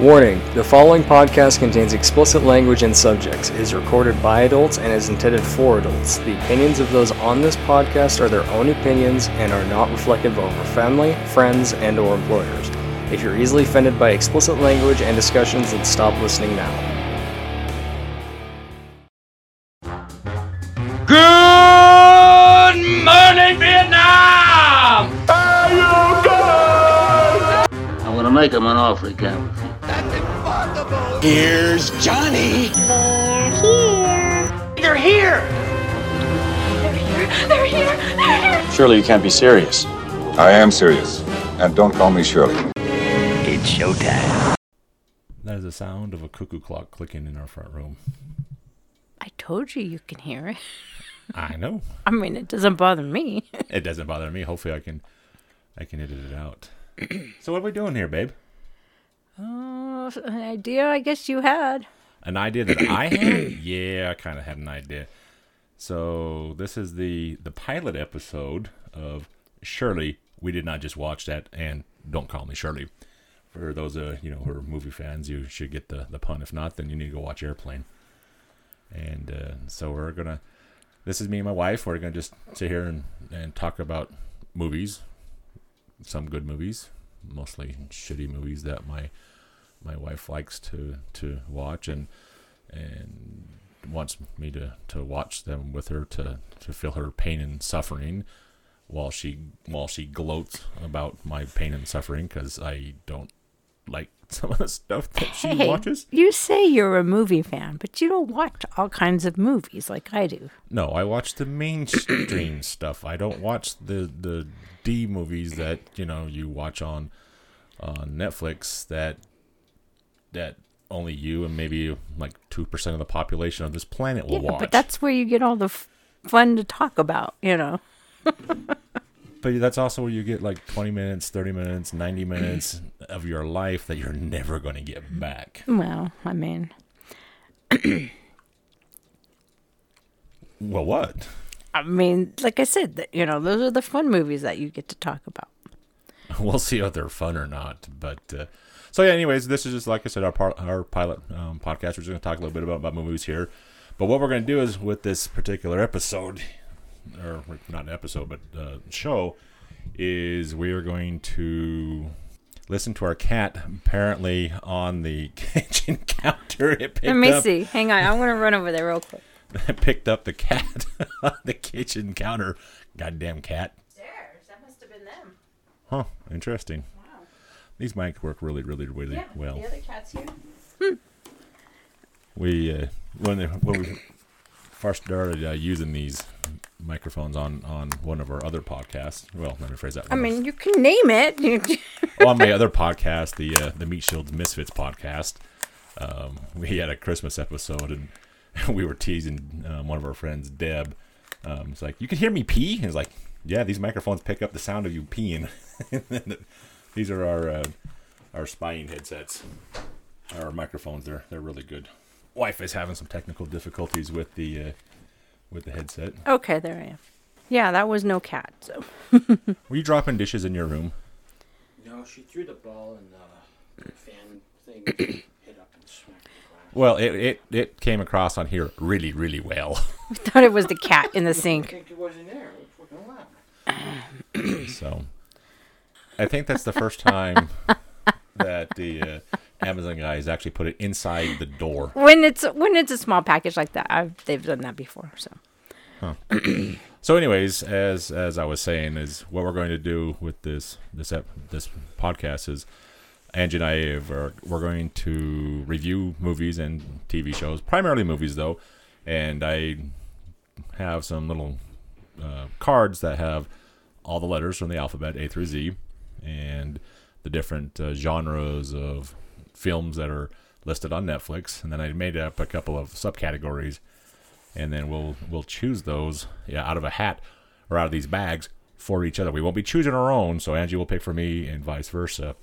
Warning the following podcast contains explicit language and subjects, is recorded by adults, and is intended for adults. The opinions of those on this podcast are their own opinions and are not reflective of our family, friends, and or employers. If you're easily offended by explicit language and discussions, then stop listening now. Good morning, Vietnam! I'm gonna make him an offer he can't refuse. Here's Johnny. They're here! They're here! They're here! They're here! Surely you can't be serious. I am serious. And don't call me Shirley. It's showtime. That is the sound of a cuckoo clock clicking in our front room. I told you you can hear it. I know. I mean, it doesn't bother me. It doesn't bother me. Hopefully I can I can edit it out. so what are we doing here, babe? Oh, an idea I guess you had. An idea that I had? Yeah, I kind of had an idea. So this is the the pilot episode of Shirley. We did not just watch that, and don't call me Shirley. For those uh, you know who are movie fans, you should get the the pun. If not, then you need to go watch Airplane. And uh, so we're gonna. This is me and my wife. We're gonna just sit here and, and talk about movies, some good movies, mostly shitty movies that my my wife likes to to watch and and wants me to to watch them with her to to feel her pain and suffering while she while she gloats about my pain and suffering because I don't like some of the stuff that she hey, watches. you say you're a movie fan, but you don't watch all kinds of movies like I do. No, I watch the mainstream stuff. I don't watch the the D movies that you know you watch on on Netflix that that only you and maybe like two percent of the population of this planet will yeah, watch. but that's where you get all the f- fun to talk about, you know. But that's also where you get like twenty minutes, thirty minutes, ninety minutes of your life that you're never going to get back. Well, I mean, Well, what? I mean, like I said, you know, those are the fun movies that you get to talk about. we'll see if they're fun or not. But uh, so yeah, anyways, this is just like I said, our par- our pilot um, podcast. We're just going to talk a little bit about, about movies here. But what we're going to do is with this particular episode, or not an episode, but uh, show, is we are going to listen to our cat apparently on the kitchen counter. It picked Let me up, see. Hang on. I'm going to run over there real quick. picked up the cat on the kitchen counter. Goddamn cat. Stairs. That must have been them. Huh. Interesting. Wow. These mics work really, really, really well. The other cat's here. Hmm. we uh, when they, when we first started uh, using these microphones on on one of our other podcasts. Well, let me phrase that. I mean, you can name it. on my other podcast, the uh, the Meat Shields Misfits podcast, um, we had a Christmas episode and we were teasing um, one of our friends, Deb. Um, it's like you can hear me pee. And it's like, yeah, these microphones pick up the sound of you peeing. these are our uh, our spying headsets. Our microphones. They're they're really good. Wife is having some technical difficulties with the uh, with the headset. okay, there I am. Yeah, that was no cat. So Were you dropping dishes in your room? No, she threw the ball and the fan thing hit up and smacked the glass. Well, it, it, it came across on here really, really well. I thought it was the cat in the I sink. think it wasn't there. It was fucking loud. So I think that's the first time that the uh, Amazon guys actually put it inside the door. When it's when it's a small package like that, I've, they've done that before. So So, anyways, as as I was saying, is what we're going to do with this this ep- this podcast is Angie and I are we're going to review movies and TV shows, primarily movies though, and I have some little uh, cards that have all the letters from the alphabet A through Z, and the different uh, genres of films that are listed on Netflix, and then I made up a couple of subcategories and then we'll we'll choose those yeah out of a hat or out of these bags for each other. We won't be choosing our own, so Angie will pick for me and vice versa.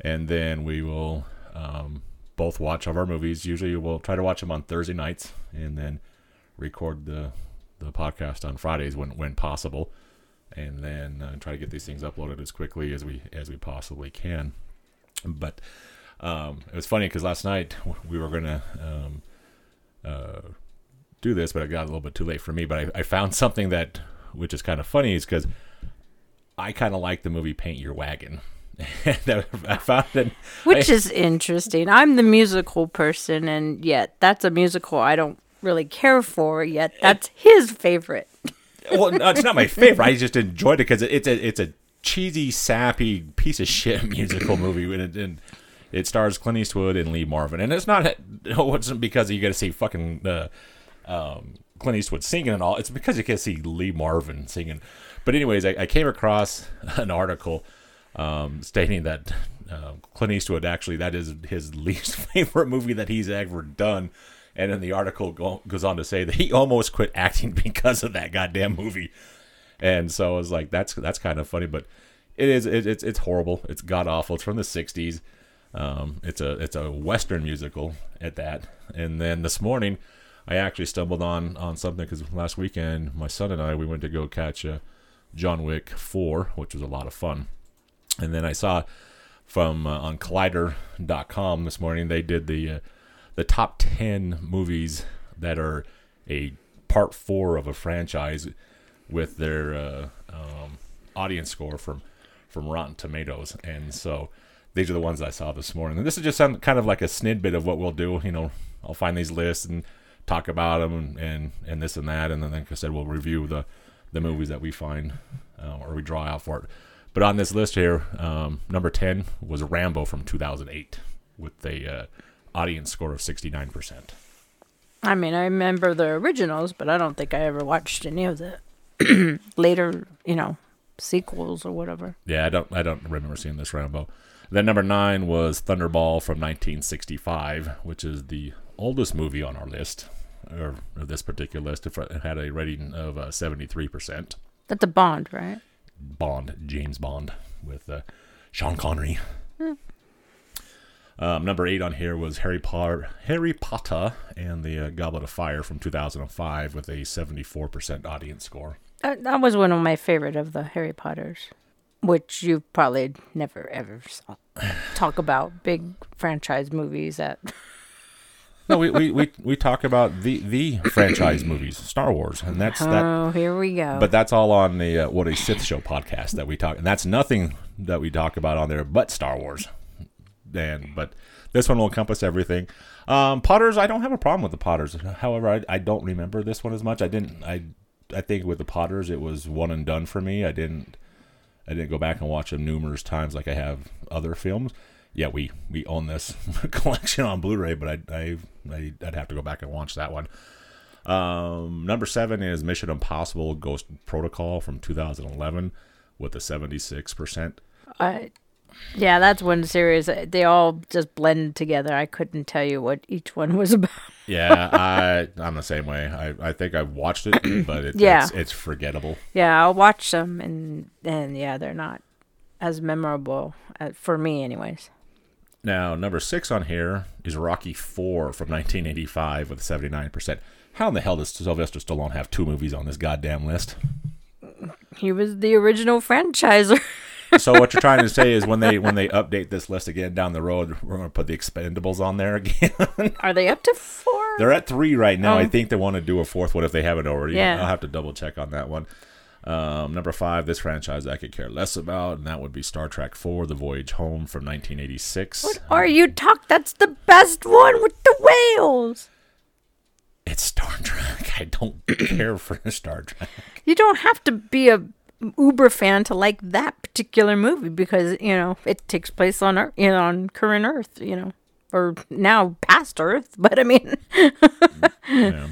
And then we will um, both watch all of our movies. Usually we'll try to watch them on Thursday nights and then record the the podcast on Fridays when when possible, and then uh, try to get these things uploaded as quickly as we as we possibly can. But Um, it was funny because last night we were gonna um, uh, do this, but it got a little bit too late for me. But I, I found something that, which is kind of funny, is because I kind of like the movie Paint Your Wagon. And I found it, Which I- is interesting. I'm the musical person, and yet that's a musical I don't really care for. Yet that's his favorite. well, no, it's not my favorite. I just enjoyed it because it's a it's a cheesy, sappy piece of shit musical movie, and and it stars Clint Eastwood and Lee Marvin. And it's not it wasn't because you got to see fucking uh, um, Clint Eastwood singing and all. It's because you can see Lee Marvin singing. But anyways, I, I came across an article um, stating that uh, Clint Eastwood actually that is his least favorite movie that he's ever done. And then the article go, goes on to say that he almost quit acting because of that goddamn movie. And so I was like, that's that's kind of funny, but it is it, it's it's horrible. It's god awful. It's from the '60s. Um, it's a it's a western musical at that. And then this morning, I actually stumbled on on something because last weekend my son and I we went to go catch uh, John Wick Four, which was a lot of fun. And then I saw from uh, on Collider.com this morning they did the uh, the top ten movies that are a part four of a franchise with their uh, um, audience score from from Rotten Tomatoes, and so these are the ones I saw this morning. And this is just some, kind of like a snidbit of what we'll do. You know, I'll find these lists and talk about them and and, and this and that, and then like I said, we'll review the the movies that we find uh, or we draw out for it. But on this list here, um, number ten was Rambo from 2008 with a uh, audience score of 69 percent. I mean, I remember the originals, but I don't think I ever watched any of the later, you know, sequels or whatever. Yeah, I don't I don't remember seeing this Rambo. Then number nine was Thunderball from 1965, which is the oldest movie on our list, or, or this particular list. It had a rating of uh, 73%. That's a Bond, right? Bond, James Bond, with uh, Sean Connery. Um, number eight on here was Harry Potter, Harry Potter and the uh, Goblet of Fire from 2005 with a 74% audience score. That, that was one of my favorite of the Harry Potters, which you probably never ever saw. Talk about big franchise movies that No, we, we, we, we talk about the, the franchise movies, Star Wars, and that's that. Oh, here we go. But that's all on the uh, what a Sith show podcast that we talk, and that's nothing that we talk about on there but Star Wars. And but this one will encompass everything. Um, Potters, I don't have a problem with the Potters. However, I, I don't remember this one as much. I didn't. I I think with the Potters, it was one and done for me. I didn't. I didn't go back and watch them numerous times like I have other films. Yeah, we we own this collection on Blu-ray, but I I I'd have to go back and watch that one. Um, number seven is Mission Impossible: Ghost Protocol from 2011 with a 76 percent. I, yeah, that's one series. They all just blended together. I couldn't tell you what each one was about. Yeah, I I'm the same way. I, I think I've watched it, but it, Yeah. it's it's forgettable. Yeah, I'll watch them, and and yeah, they're not as memorable uh, for me, anyways. Now, number six on here is Rocky Four from 1985 with 79 percent. How in the hell does Sylvester Stallone have two movies on this goddamn list? He was the original franchiser. So what you're trying to say is when they when they update this list again down the road, we're going to put the Expendables on there again. Are they up to four? They're at three right now. I Oh. think they want to do a fourth one if they haven't already. Yeah. I'll have to double check on that one. Um, number five, this franchise I could care less about, and that would be Star Trek Four: The Voyage Home from 1986. What are you talk? That's the best one with the whales. It's Star Trek. I don't care for Star Trek. You don't have to be a uber fan to like that particular movie because you know it takes place on Earth, you know, on current Earth, you know, or now past Earth. But I mean, you know.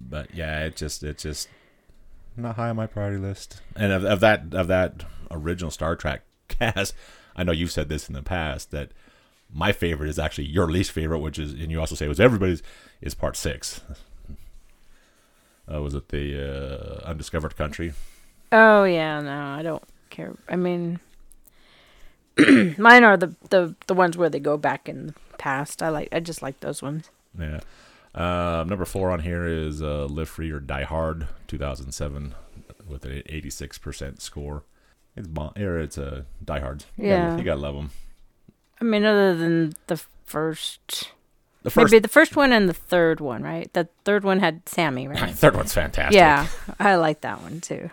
But yeah, it just it's just not high on my priority list. And of, of that of that original Star Trek cast, I know you've said this in the past that my favorite is actually your least favorite, which is and you also say it was everybody's is part six. Uh, was it the uh, undiscovered country? Oh yeah, no, I don't care. I mean, mine are the, the the ones where they go back in the past. I like, I just like those ones. Yeah. Uh, number four on here is uh, Live Free or Die Hard, 2007, with an 86% score. It's bon- or it's uh, Die Hard. You Yeah. you gotta love them. I mean, other than the first, The first, maybe the first one and the third one, right? The third one had Sammy, right? third one's fantastic. yeah, I like that one too.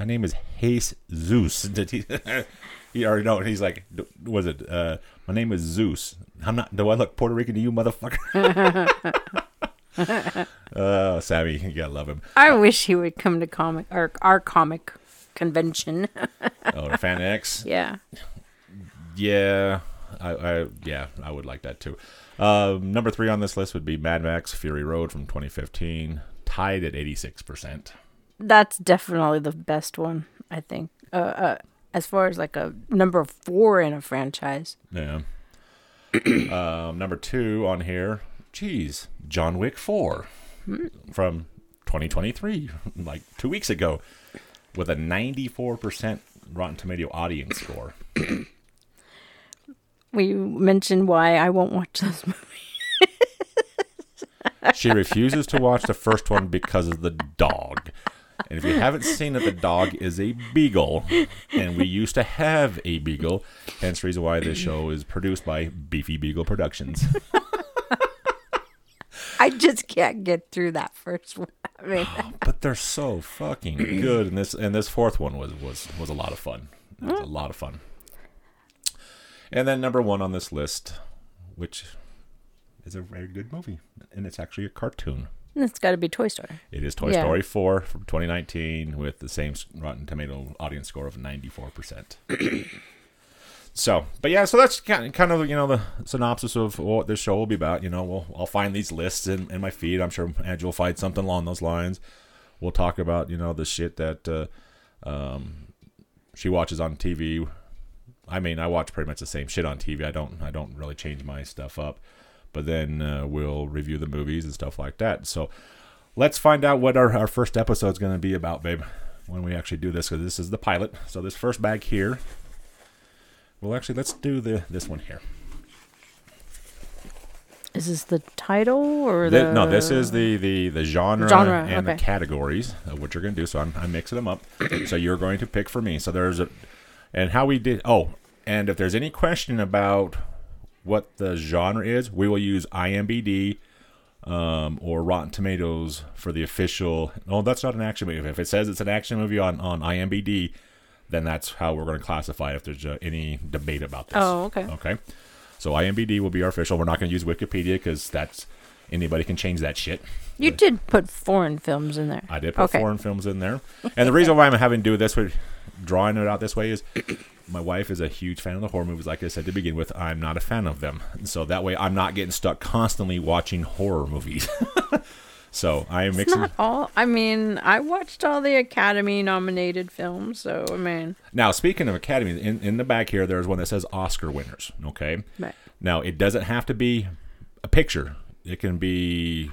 My name is Jesus. Did he? he already know. He's like, "D- was it? Uh, my name is Zeus. I'm not. Do I look Puerto Rican to you, motherfucker? uh, Sammy, you gotta love him. I wish he would come to comic or our comic convention. Oh, FanX. yeah. Yeah, I, I yeah, I would like that too. Um, number three on this list would be Mad Max Fury Road from 2015, tied at 86 percent. That's definitely the best one, I think. Uh, uh, as far as like a number four in a franchise. Yeah. um, number two on here, geez, John Wick 4 from 2023, like two weeks ago, with a 94% Rotten Tomato audience score. We mentioned why I won't watch this movie. She refuses to watch the first one because of the dog. And if you haven't seen it, the dog is a beagle, and we used to have a beagle. Hence, the reason why this show is produced by Beefy Beagle Productions. I just can't get through that first one. I mean, but they're so fucking good. And this and this fourth one was was was a lot of fun. It was a mm. lot of fun. And then number one on this list which is a very good movie. And it's actually a cartoon it's got to be Toy Story. it is toy Yeah. story 4 from 2019 with the same rotten tomato audience score of 94% so but yeah so that's kind kind of you know the synopsis of what this show will be about. You know we'll i'll find these lists in, in my feed. I'm sure Andrew will find something along those lines. We'll talk about you know the shit that uh, um, she watches on tv i mean i watch pretty much the same shit on tv i don't i don't really change my stuff up but then uh, we'll review the movies and stuff like that so let's find out what our, our first episode is going to be about babe when we actually do this because this is the pilot so this first bag here well, actually, let's do the this one here. Is this the title or Thi- the? no, this is the the the genre, Genre, and the categories of what you're going to do. So I'm, I'm mixing them up. so you're going to pick for me. So there's a, and how we did. Oh, and if there's any question about what the genre is, we will use IMBD um, or Rotten Tomatoes for the official. Oh, that's not an action movie. If it says it's an action movie on on IMBD, then that's how we're going to classify it if there's uh, any debate about this. Oh, okay. Okay. So IMBD will be our official. We're not going to use Wikipedia because that's anybody can change that shit. You did put foreign films in there. I did put Okay. foreign films in there, and the reason why I'm having to do this with drawing it out this way is my wife is a huge fan of the horror movies. Like I said to begin with, I'm not a fan of them, so that way I'm not getting stuck constantly watching horror movies. so I am mixing. not all. I mean, I watched all the Academy nominated films, so I mean, Now, speaking of Academy, in, in the back here, there's one that says Oscar winners. Okay. Right. Now, it doesn't have to be a picture. It can be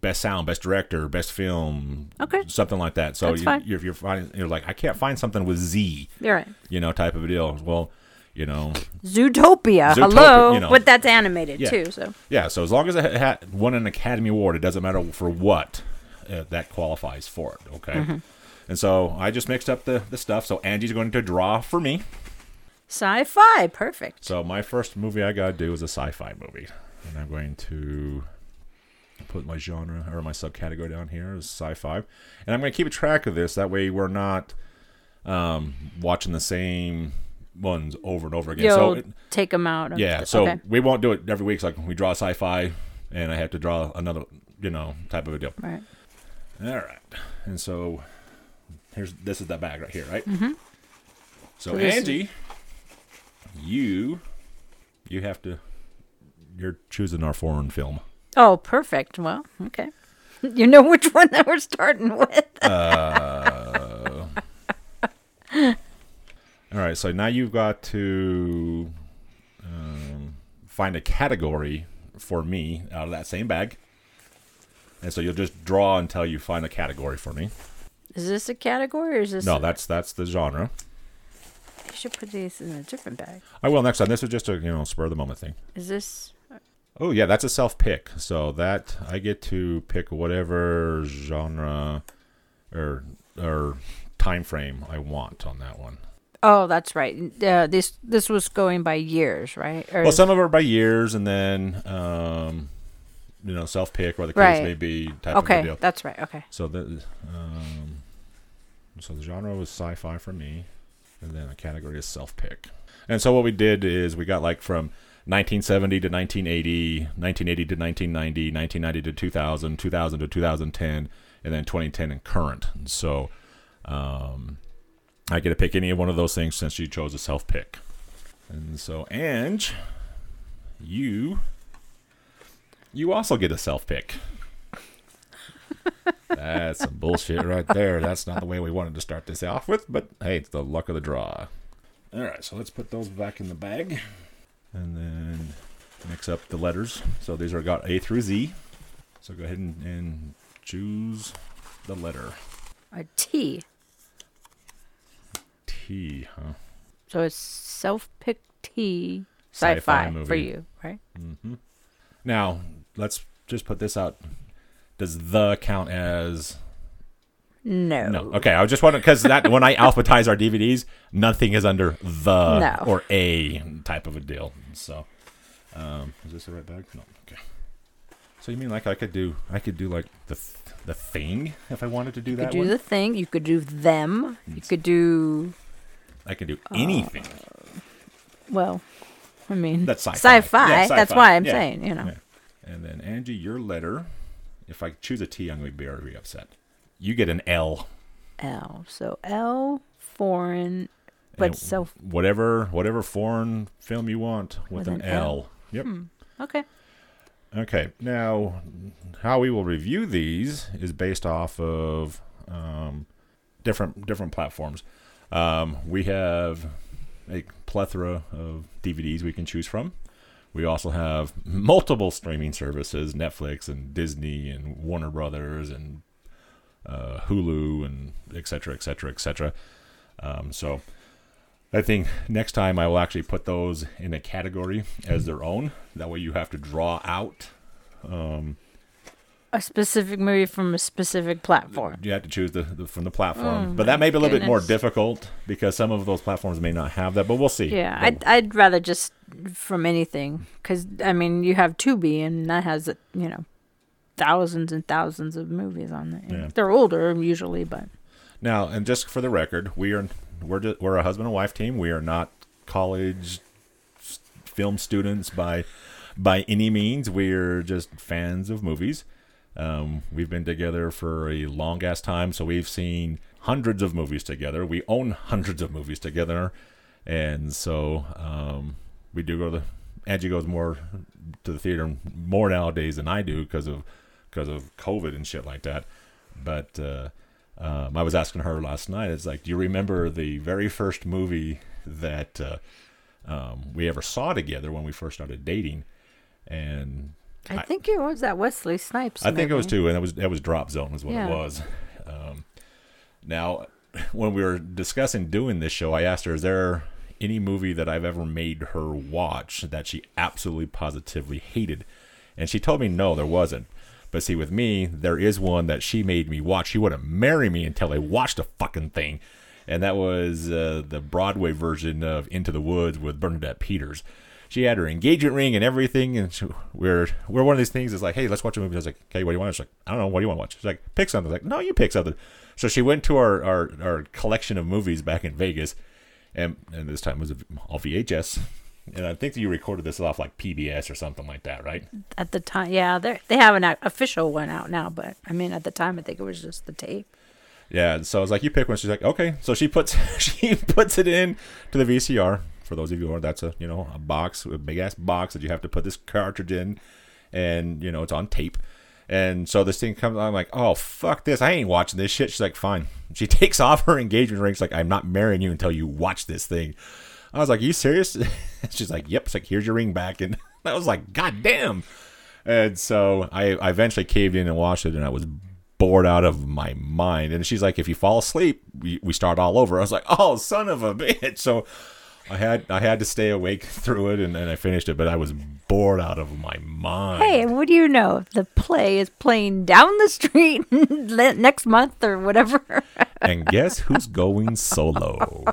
best sound, best director, best film, Okay. something like that. So That's you, fine. you're, you're finding, you're like, I can't find something with Z, you're right. you know, type of a deal. Well, you know, Zootopia. Zootopia, hello, you know. but that's animated Yeah. too. So yeah. So as long as it ha- won an Academy Award, it doesn't matter for what uh, that qualifies for it. Okay. Mm-hmm. And so I just mixed up the, the stuff. So Angie's going to draw for me. sci-fi, perfect. So my first movie I gotta do is a sci-fi movie, and I'm going to put my genre or my subcategory down here as sci-fi, and I'm going to keep a track of this. That way, we're not um, watching the same ones over and over again. You'll so it- take them out. yeah, the- so okay. we won't do it every week. It's like we draw sci-fi, and I have to draw another, you know, type of a deal. right. All right, and so here's this is that bag right here, right? Mm-hmm. So, So is- you you have to you're choosing our foreign film. Oh, perfect. Well, okay. You know which one that we're starting with. All right, so now you've got to um, find a category for me out of that same bag, and so you'll just draw until you find a category for me. Is this a category or is this? No, that's that's the genre. You should put these in a different bag. I will next time. This is just a you know spur of the moment thing. Is this? Oh yeah, that's a self pick. So that I get to pick whatever genre or or time frame I want on that one. Oh, that's right. Uh, this this was going by years, right? Or Well, some of it are by years, and then um, you know, self pick or the case Right. may be type of a okay, that's right. Okay. So the um, so the genre was sci-fi for me, and then the category is self-pick. And so what we did is we got like from 1970 to 1980, 1980 to 1990, 1990 to 2000, 2000 to 2010, and then 2010 and current. And so um, I get to pick any of one of those things since you chose a self-pick. And so Ange, you you also get a self-pick. That's some bullshit right there. That's not the way we wanted to start this off with, but hey, it's the luck of the draw. All right, so let's put those back in the bag and then mix up the letters. So these are got A through Z. So go ahead and, and choose the letter A T. T, huh? So it's self-pick T Sci-fi sci-fi, for you, right? Mm-hmm. Now, let's just put this out. Does the count as No. No. Okay, I was just wondering because that when I alphabetize our DVDs, nothing is under the No. or a type of a deal. So, um, is this the right bag? No. Okay. So you mean like I could do I could do like the the thing if I wanted to do that? You that could do one? the thing. You could do them. You could do I can do anything. well. I mean, That's sci-fi. Sci-fi. Yeah, That's sci-fi. why I'm Yeah. saying, you know. Yeah. And then Angie, your letter. If I choose a T, I'm going to be very upset. You get an L. L. So L foreign, but And self. whatever whatever foreign film you want with, With an, an L. L. Yep. Okay. Okay, now how we will review these is based off of um, different different platforms. Um, we have a plethora of DVDs we can choose from. We also have multiple streaming services: Netflix and Disney and Warner Brothers and uh, Hulu and et cetera, et cetera, et cetera. Um, so I think next time I will actually put those in a category as their own. That way you have to draw out. A specific movie from a specific platform. You have to choose the, the from the platform, but that may be a little bit more difficult because some of those platforms may not have that. But we'll see. Yeah, But- I'd, I'd rather just from anything because I mean you have Tubi and that has it, you know thousands and thousands of movies on there. Yeah. They're older usually, but Now, and just for the record, we are we're ju- we're a husband and wife team. We are not college film students by by any means. We're just fans of movies. Um, we've been together for a long ass time, so we've seen hundreds of movies together. We own hundreds of movies together, and so um, we do go to the. Angie goes more to the theater more nowadays than I do because of because of COVID and shit like that. But uh, um, I was asking her last night. It's like, do you remember the very first movie that uh, um, we ever saw together when we first started dating? And I, I- think it was that Wesley Snipes. I think it was two, and it was it was Drop Zone is what Yeah. it was. Um, now, when we were discussing doing this show, I asked her, "Is there any movie that I've ever made her watch that she absolutely positively hated?" And she told me no, there wasn't. But see, with me, there is one that she made me watch. She wouldn't marry me until I watched the fucking thing, and that was uh, the Broadway version of Into the Woods with Bernadette Peters. She had her engagement ring and everything, and she, we're we're one of these things. Is like, hey, let's watch a movie. I was like, okay, what do you want? She's like, I don't know. What do you want to watch? She's like, pick something. I was like, no, you pick something. So she went to our, our, our collection of movies back in Vegas, and and this time it was all VHS. And I think that you recorded this off like PBS or something like that, right? at the time. Yeah, they they have an official one out now, but I mean at the time I think it was just the tape. Yeah, so I was like, "You pick one." She's like, "Okay." So she puts she puts it in to the VCR. For those of you who are, that's a you know a box, a big ass box that you have to put this cartridge in, and you know it's on tape. And so this thing comes. I'm like, "Oh fuck this! I ain't watching this shit." She's like, "Fine." She takes off her engagement ring. She's like, "I'm not marrying you until you watch this thing." I was like, "Are "You serious?" She's like, "Yep." It's like, "Here's your ring back," and I was like, "God damn!" And so I, I eventually caved in and watched it, and I was bored out of my mind. And she's like, if you fall asleep, we, we start all over. I was like, oh, son of a bitch. So I had I had to stay awake through it, and, and I finished it, but I was bored out of my mind. Hey, what do you know? The play is playing down the street next month or whatever. and guess who's going solo?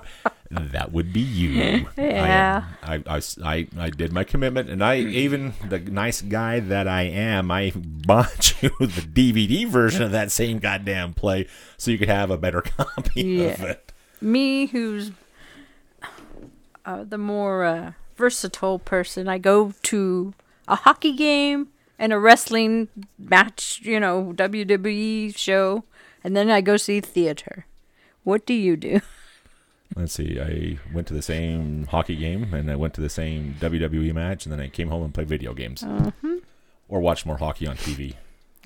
That would be you. Yeah. I, I, I, I, did my commitment, and I even the nice guy that I am, I bought you the DVD version of that same goddamn play so you could have a better copy of it. Me, who's uh, the more uh, versatile person, I go to a hockey game and a wrestling match, you know, WWE show, and then I go see theater. What do you do? Let's see. I went to the same hockey game, and I went to the same WWE match, and then I came home and played video games, or watched more hockey on TV.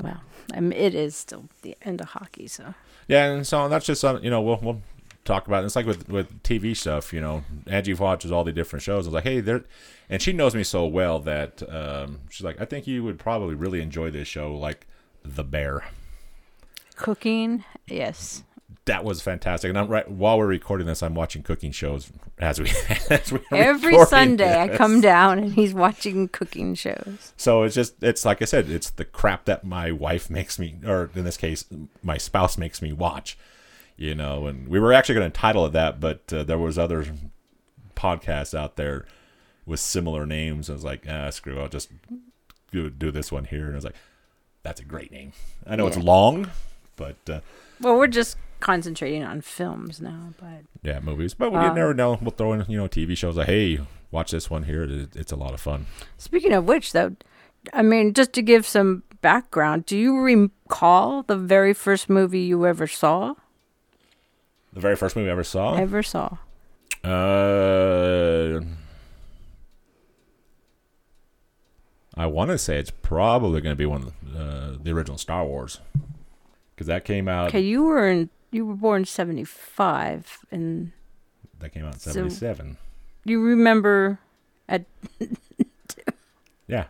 Well, I mean, it is still the end of hockey, so. Yeah, and so that's just you know we'll we'll talk about it. It's like with with TV stuff. You know, Angie watches all the different shows. I was like, hey, there, and she knows me so well that um, she's like, I think you would probably really enjoy this show, like The Bear. Cooking, yes. That was fantastic. And I'm right while we're recording this, I'm watching cooking shows as we as we Every Sunday I come down and he's watching cooking shows. So it's just it's like I said, it's the crap that my wife makes me, or in this case, my spouse makes me watch. You know, and we were actually going to title it that, but uh, there was other podcasts out there with similar names. I was like, ah, screw, it, I'll just do, do this one here. And I was like, that's a great name. I know it's long, but uh, Well, we're just concentrating on films now, but yeah, movies. But we Uh, never know. We'll throw in you know TV shows like, hey, watch this one here. It's a lot of fun. Speaking of which, though, I mean, just to give some background, do you recall the very first movie you ever saw? The very first movie I ever saw. Ever saw? Uh, I want to say it's probably going to be one of the, uh, the original Star Wars because that came out. Okay, you were in. You were born seventy five, and That came out in So- seventy seven. you remember at. Yeah,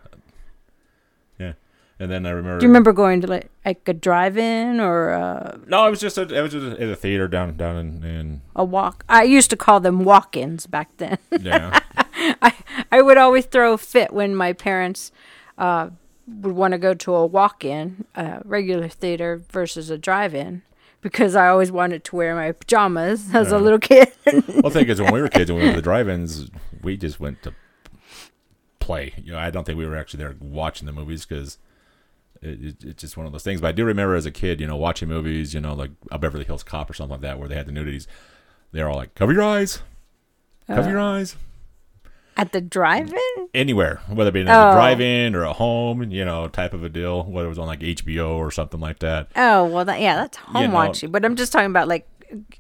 yeah. And then I remember. Do you remember going to like like a drive-in or uh, No, it was just a, it was just at a theater down down in, in a walk? I used to call them walk-ins back then. yeah. I I would always throw a fit when my parents uh, would want to go to a walk-in, uh, regular theater versus a drive-in, because I always wanted to wear my pajamas as a little kid. well, the thing is, when we were kids and we went to the drive-ins, we just went to play. You know, I don't think we were actually there watching the movies because it, it, it's just one of those things. But I do remember as a kid, you know, watching movies, you know, like a Beverly Hills Cop or something like that, where they had the nudities. They're all like, "Cover your eyes, cover uh, your eyes." At the drive-in? Anywhere, whether it be in Oh. a drive-in or a home, you know, type of a deal. Whether it was on like HBO or something like that. Oh well, that, yeah, that's home know- watching. But I'm just talking about like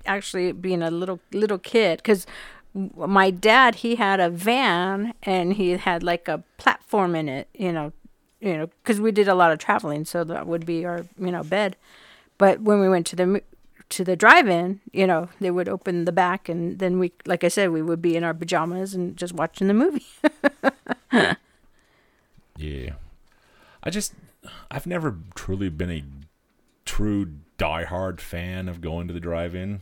actually being a little little kid because my dad he had a van and he had like a platform in it. You know, you know, because we did a lot of traveling, so that would be our you know bed. But when we went to the to the drive-in, you know, they would open the back, and then we, like I said, we would be in our pajamas and just watching the movie. Yeah. I just I've never truly been a true diehard fan of going to the drive-in.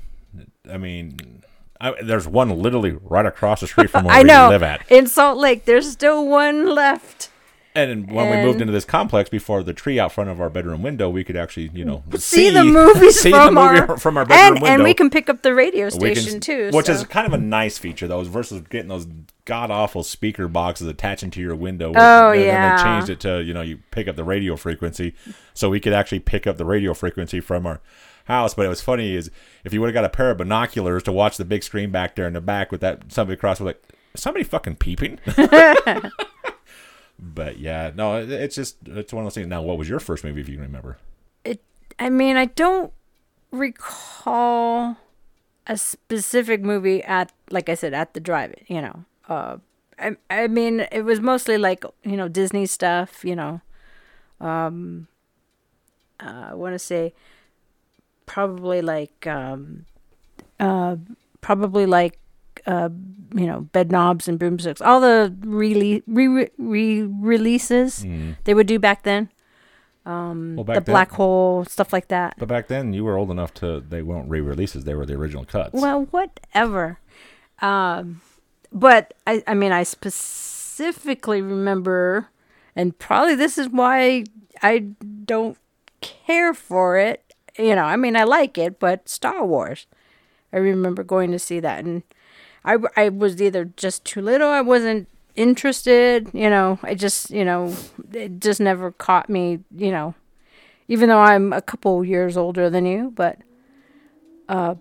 I mean, I, there's one literally right across the street from where I we know live at. in Salt Lake, there's still one left. And when we moved into this complex, before the tree out front of our bedroom window, we could actually, you know, see, the movies see from, the movie our, from our bedroom and, window. and we can pick up the radio We can- station too. which so. is kind of a nice feature, though, versus getting those god awful speaker boxes attaching to your window. Oh, and yeah. they changed it to you know you pick up the radio frequency, so we could actually pick up the radio frequency from our house. But it was funny is if you would have got a pair of binoculars to watch the big screen back there in the back with that somebody across, we're like "Is somebody fucking peeping. but yeah, no, it- it's just it's one of those things. Now, what was your first movie if you can remember? it, I mean, I don't recall a specific movie at, like I said, at the drive-in. You know, uh, I, I mean, it was mostly like you know Disney stuff. You know, um, uh, I want to say probably like, um, uh, probably like. Uh, you know, Bedknobs and Broomsticks, all the re re re releases they would do back then. Well, the then- black hole stuff like that. But back then, you were old enough to they weren't re-releases; they were the original cuts. Well, whatever. Um, but I, I mean, I specifically remember, and probably this is why I don't care for it. You know, I mean, I like it, but Star Wars. I remember going to see that, and I, I was either just too little, I wasn't interested, you know, I just, you know, it just never caught me, you know, even though I'm a couple years older than you, but, uh,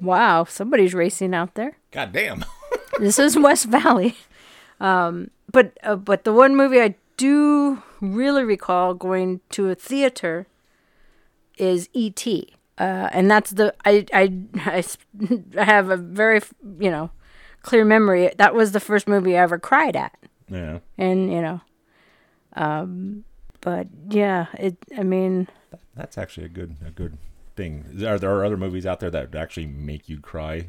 wow, somebody's racing out there. God damn. this is West Valley. Um, but uh, but the one movie I do really recall going to a theater is E.T. Uh, and that's the I I I have a very you know clear memory. That was the first movie I ever cried at, yeah. and you know, um, but yeah, it. I mean, That's actually a good a good thing. Are there other movies out there that actually make you cry?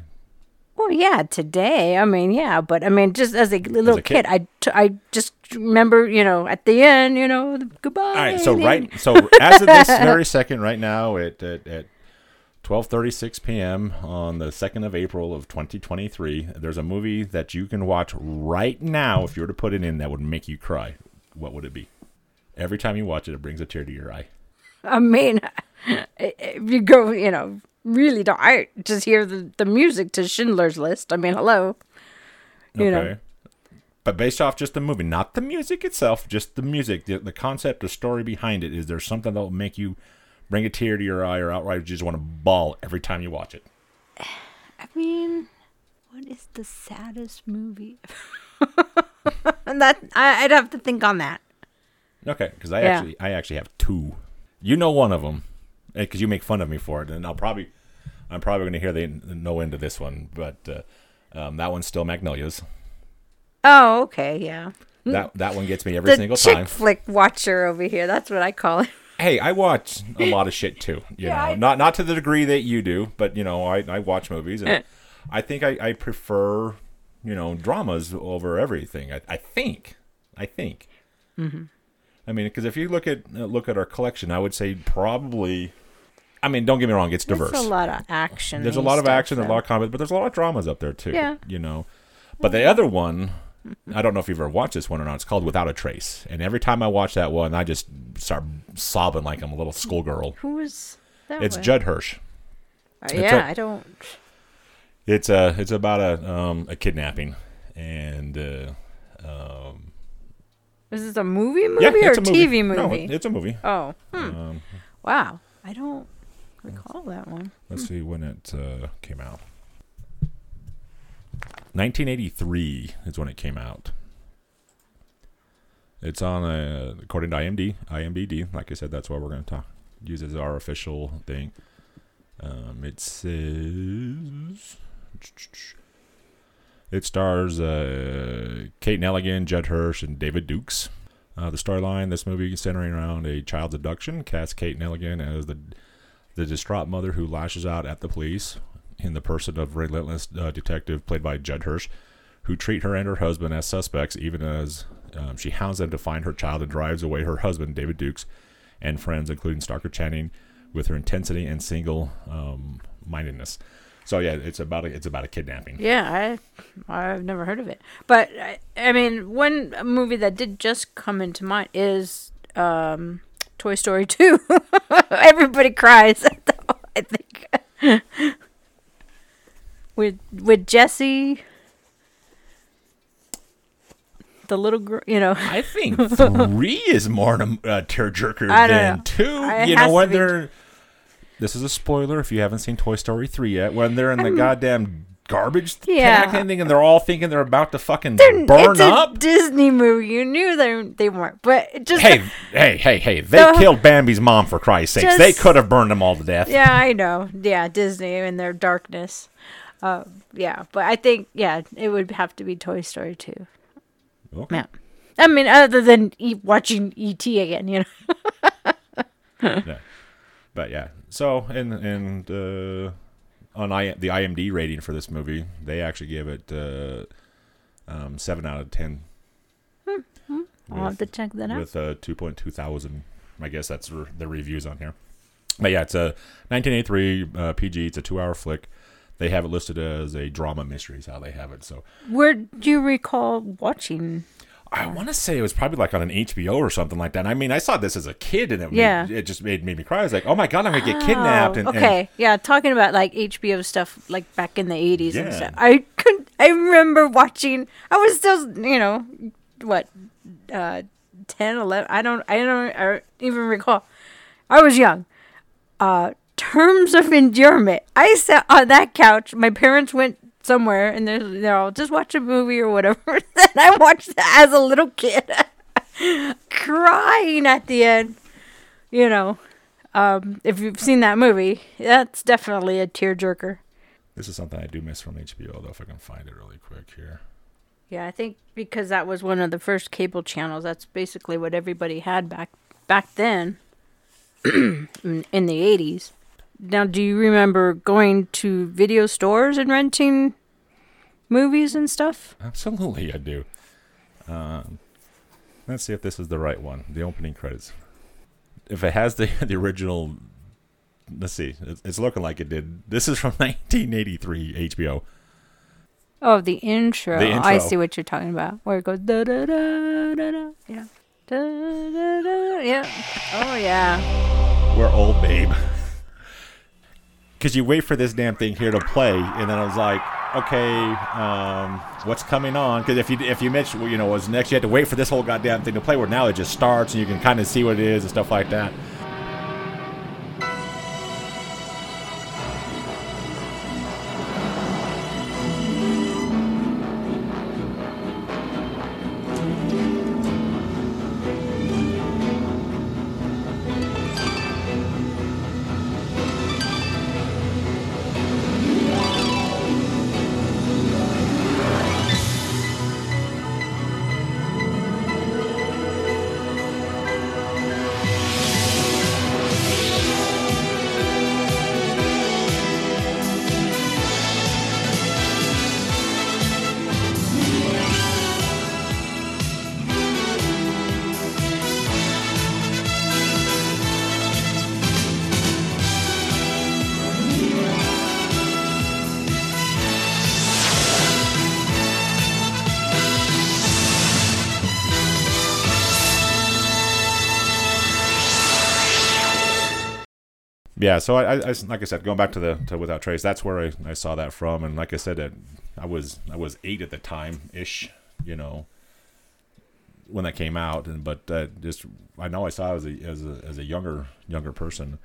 Well, yeah, today. I mean, yeah, but I mean, just as a little a kid. kid, I, t- I just remember, you know, at the end, you know, the goodbye. All right, so right, so as of this very second, right now at at, at twelve thirty six p.m. on the second of April of twenty twenty three, there's a movie that you can watch right now if you were to put it in that would make you cry. What would it be? Every time you watch it, it brings a tear to your eye. I mean, if you go, you know, really don't. I just hear the, the music to Schindler's List. I mean, hello. You know. But based off just the movie, not the music itself, just the music, the, the concept, the story behind it, is there something that will make you bring a tear to your eye or outright you just want to bawl every time you watch it? I mean, what is the saddest movie? and that I, I'd have to think on that. Okay, because I Yeah. actually I actually have two. You know one of them, because you make fun of me for it, and I'll probably I'm probably going to hear the no end to this one, but uh, um, that one's Steel Magnolias. Oh, okay, yeah. That that one gets me every The single chick time. flick watcher over here. That's what I call it. Hey, I watch a lot of shit too. You Yeah, know, I- not not to the degree that you do, but you know, I, I watch movies, and I think I, I prefer you know dramas over everything. I, I think, I think. Mm-hmm. I mean, because if you look at look at our collection, I would say probably. I mean, don't get me wrong; it's diverse. There's a lot of action. There's a lot of action, there's a lot of comedy, but there's a lot of dramas up there too. Yeah. You know. But the other one, I don't know if you've ever watched this one or not. It's called Without a Trace. And every time I watch that one, I just start sobbing like I'm a little schoolgirl. Who is that? It's one? Judd Hirsch. Uh, yeah, I don't. It's a it's about a um a kidnapping and uh um Is this a movie movie yeah, or a movie. TV movie? No, it's a movie. oh, hmm. Um, wow. I don't recall that one. let's see when it uh, came out. 1983 is when it came out. It's on uh, according to IMD, IMDb. Like I said, that's what we're going to talk use as our official thing. Um, it says it stars uh, Kate Nelligan, Judd Hirsch, and David Dukes. Uh, the storyline this movie is centering around a child's abduction. Casts Kate Nelligan as the the distraught mother who lashes out at the police in the person of relentless uh, detective played by Judd Hirsch, who treat her and her husband as suspects, even as um, she hounds them to find her child and drives away her husband, David Dukes, and friends, including Stockard Channing, with her intensity and single um, mindedness. So yeah, it's about a, it's about a kidnapping. Yeah, I I've never heard of it. But I, I mean, one movie that did just come into mind is um, Toy Story 2. Everybody cries. At the, I think with with Jessie, the little girl. You know, I think three is more of a uh, tearjerker than know. two. I- you know when they're. This is a spoiler if you haven't seen Toy Story three yet. When they're in the goddamn garbage Yeah. pack thing, and they're all thinking they're about to fucking They're- burn it's a up. Disney movie. You knew they they weren't, but just Hey, hey, hey, hey! They So- killed Bambi's mom for Christ's sakes. Just- they could have burned them all to death. Yeah, I know. Yeah, Disney in their darkness. Uh, yeah, but I think yeah, it would have to be Toy Story 2. Okay. Yeah. I mean, other than e- watching ET again, you know. Yeah. But yeah, so and and uh, on I, the IMD rating for this movie, they actually give it uh, um, seven out of ten. I'll have to check that out. with uh, 2.2 thousand. I guess that's re- the reviews on here. But yeah, it's a 1983 uh, PG. It's a two-hour flick. They have it listed as a drama mystery. Is how they have it. So Where do you recall watching? I want to say it was probably like on an HBO or something like that. I mean, I saw this as a kid, and it Yeah. made, it just made, made me cry. I was like, oh my god, I'm gonna get kidnapped. And, and- okay, yeah, talking about like HBO stuff like back in the 80s and stuff. I could I remember watching. I was still, you know, what, uh, 10, 11. I don't, I don't, I don't even recall. I was young. Uh, terms of endearment. I sat on that couch. My parents went somewhere, and they're, they're all just watch a movie or whatever. and I watched that as a little kid, crying at the end. You know, um, if you've seen that movie, that's definitely a tearjerker. This is something I do miss from HBO, though, if I can find it really quick here. Yeah, I think because that was one of the first cable channels. That's basically what everybody had back back then in, in the 80s. Now, do you remember going to video stores and renting movies and stuff? Absolutely, I do. Um, let's see if this is the right one. The opening credits. If it has the the original, let's see. It's, it's looking like it did. This is from 1983 HBO. Oh, the intro. The intro. I see what you're talking about. Where it goes da da da da da. Yeah. Da, da, da, yeah. Oh yeah. We're old, babe. Because you wait for this damn thing here to play, and then I was like, okay, um, what's coming on? Because if you if you mentioned, you know, what's next, you had to wait for this whole goddamn thing to play. Where now it just starts, and you can kind of see what it is and stuff like that. Yeah, so I, I, like I said, going back to the to Without Trace, that's where I, I saw that from, and like I said, it, I was I was eight at the time ish, you know, when that came out, and but uh, just I know I saw it as a as a as a younger younger person,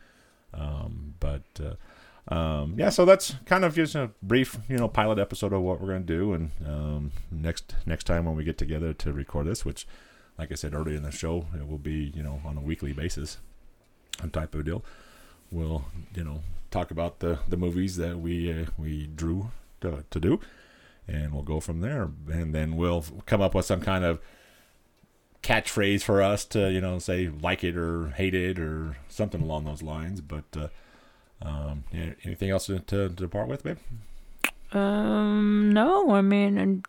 um, but uh, um, yeah, so that's kind of just a brief you know pilot episode of what we're gonna do, and um, next next time when we get together to record this, which like I said earlier in the show, it will be you know on a weekly basis, type of deal we'll you know talk about the the movies that we uh, we drew to, to do and we'll go from there. And then we'll come up with some kind of catchphrase for us to you know say like it or hate it or something along those lines. But uh, um, yeah, anything else to, to, to part with babe? Um, no, I mean, and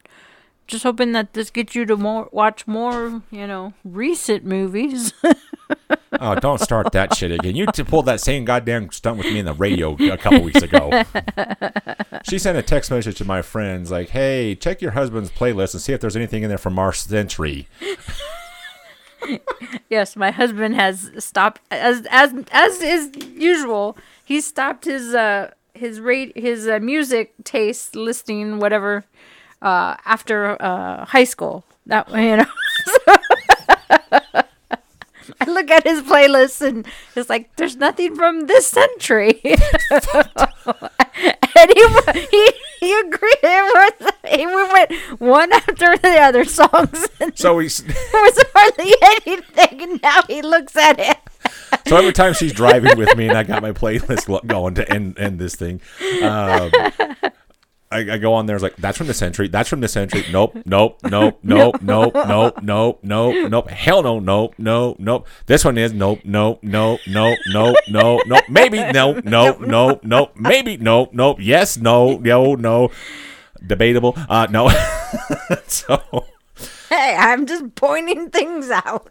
just hoping that this gets you to more watch more, you know, recent movies. oh don't start that shit again you pulled that same goddamn stunt with me in the radio a couple weeks ago she sent a text message to my friends like hey check your husband's playlist and see if there's anything in there from our century yes, my husband has stopped as as as is usual. He stopped his uh his rate his uh, music taste listing whatever uh after uh high school. That you know. I look at his playlist and it's like there's nothing from this century. and he he he agreed. With, he went one after the other songs. And so we s- there was hardly anything, and now he looks at it. so every time she's driving with me and I got my playlist going to end end this thing, um, I, I go on there. It's like that's from the century. That's from the century. Nope, nope, nope, nope, nope, nope, nope, nope, nope. Hell no, nope, no, nope. This one is nope, nope, nope, nope, nope, nope, nope. Maybe no, no, no, no. Maybe no, nope. Yes, no, no, no. Debatable. Uh, no. so. Hey, I'm just pointing things out.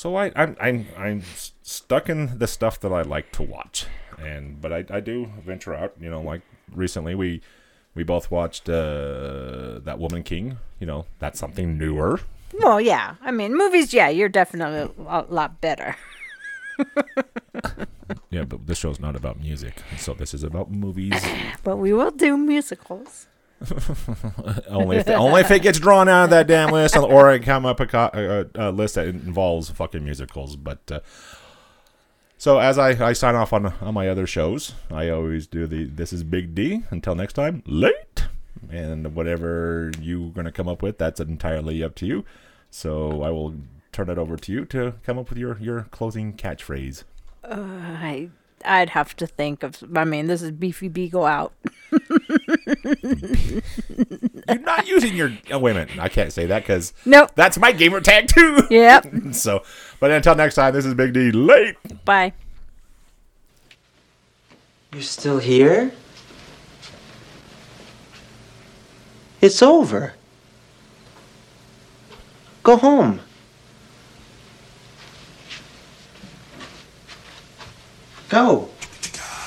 So I, I'm I'm I'm stuck in the stuff that I like to watch, and but I, I do venture out. You know, like recently we we both watched uh, that Woman King. You know, that's something newer. Well, yeah. I mean, movies, yeah, you're definitely a lot better. Yeah, but this show's not about music, so this is about movies. But we will do musicals. only if only if it gets drawn out of that damn list, or I come up a, co- a, a list that involves fucking musicals. But uh, so as I, I sign off on on my other shows, I always do the this is Big D. Until next time, late. And whatever you're gonna come up with, that's entirely up to you. So I will turn it over to you to come up with your your closing catchphrase. Uh, I I'd have to think of. I mean, this is Beefy Beagle out. You're not using your. Oh, wait a minute. I can't say that because Nope. that's my gamer tag too. Yep. so, but until next time, this is Big D late. Bye. You're still here? It's over. Go home. Go.